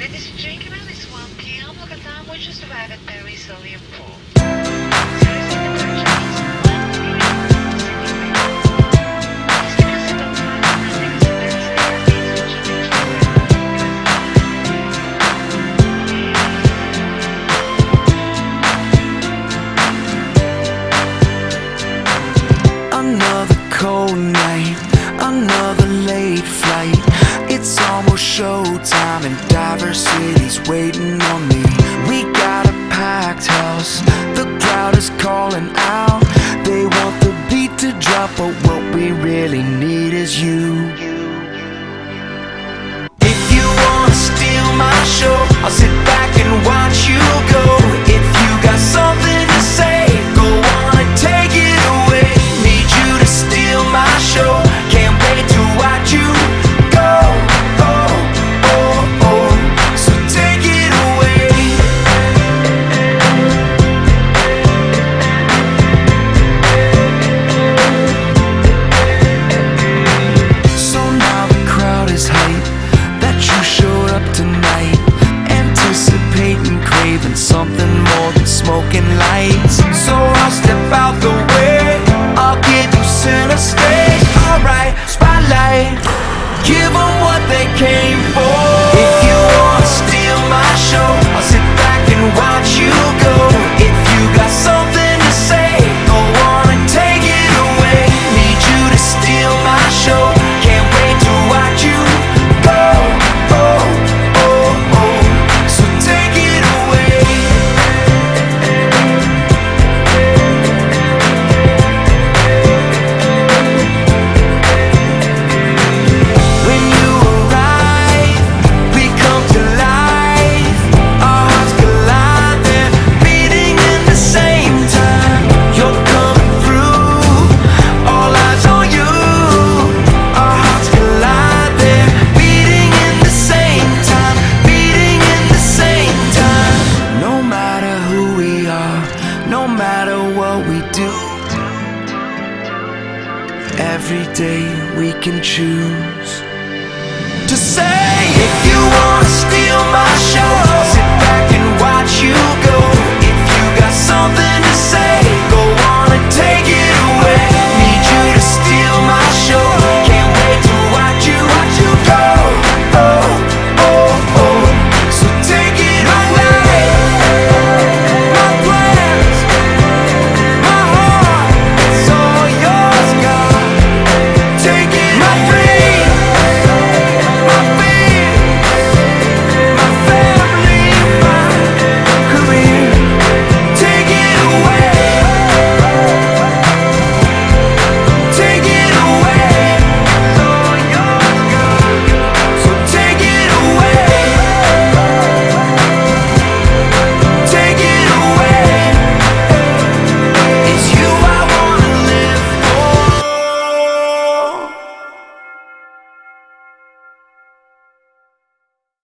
Ladies and gentlemen, this 1 p.m. Look at time, we just arrived at Paris Oleum Pool. Another cold night, another late flight it's almost showtime and diversity's waiting on me. We got a packed house, the crowd is calling out. They want the beat to drop, but what we really need is you. every day we can choose to say